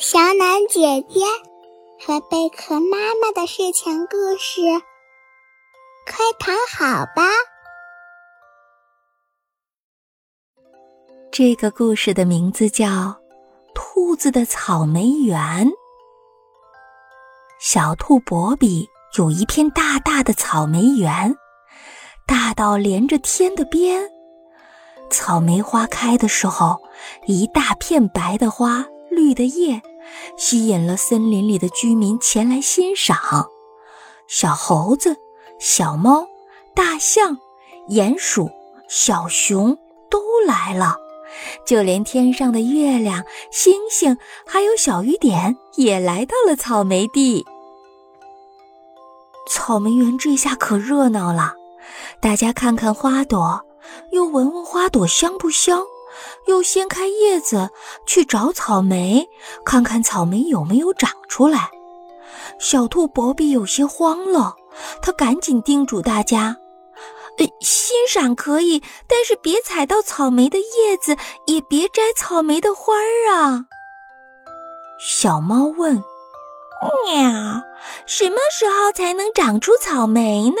小暖姐姐和贝壳妈妈的睡前故事，快躺好吧。这个故事的名字叫《兔子的草莓园》。小兔博比有一片大大的草莓园，大到连着天的边。草莓花开的时候，一大片白的花。绿的叶吸引了森林里的居民前来欣赏，小猴子、小猫、大象、鼹鼠、小熊都来了，就连天上的月亮、星星还有小雨点也来到了草莓地。草莓园这下可热闹了，大家看看花朵，又闻闻花朵香不香。又掀开叶子去找草莓，看看草莓有没有长出来。小兔博比有些慌了，他赶紧叮嘱大家：“呃，欣赏可以，但是别踩到草莓的叶子，也别摘草莓的花儿啊。”小猫问：“喵，什么时候才能长出草莓呢？”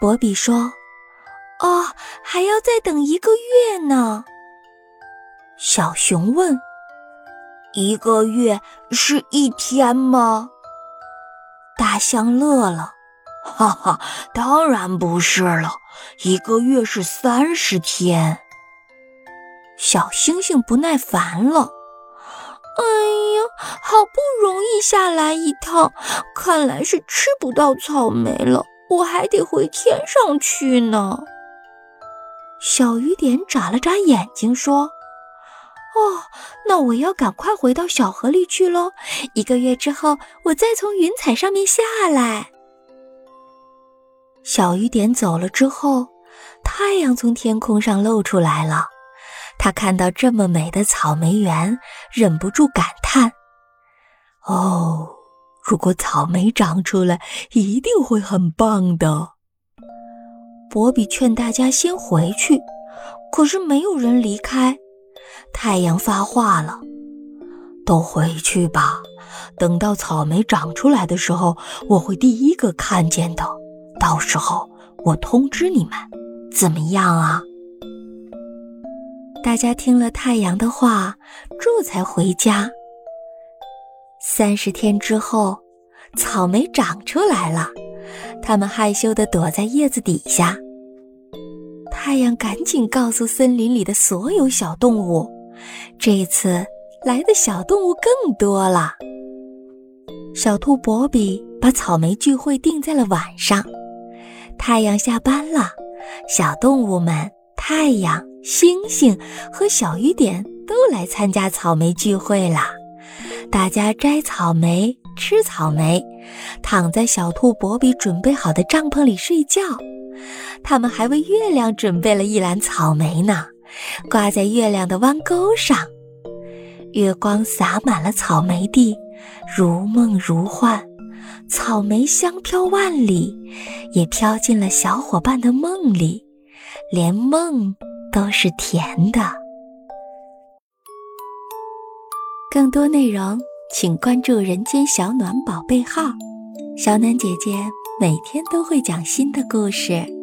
博比说。哦，还要再等一个月呢。小熊问：“一个月是一天吗？”大象乐了：“哈哈，当然不是了，一个月是三十天。”小星星不耐烦了：“哎呀，好不容易下来一趟，看来是吃不到草莓了，我还得回天上去呢。”小雨点眨了眨眼睛，说：“哦，那我要赶快回到小河里去喽。一个月之后，我再从云彩上面下来。”小雨点走了之后，太阳从天空上露出来了。他看到这么美的草莓园，忍不住感叹：“哦，如果草莓长出来，一定会很棒的。”博比劝大家先回去，可是没有人离开。太阳发话了：“都回去吧，等到草莓长出来的时候，我会第一个看见的。到时候我通知你们，怎么样啊？”大家听了太阳的话，这才回家。三十天之后，草莓长出来了。他们害羞地躲在叶子底下。太阳赶紧告诉森林里的所有小动物，这次来的小动物更多了。小兔博比把草莓聚会定在了晚上。太阳下班了，小动物们、太阳、星星和小雨点都来参加草莓聚会了。大家摘草莓。吃草莓，躺在小兔博比准备好的帐篷里睡觉。他们还为月亮准备了一篮草莓呢，挂在月亮的弯钩上。月光洒满了草莓地，如梦如幻，草莓香飘万里，也飘进了小伙伴的梦里，连梦都是甜的。更多内容。请关注“人间小暖宝贝号”，小暖姐姐每天都会讲新的故事。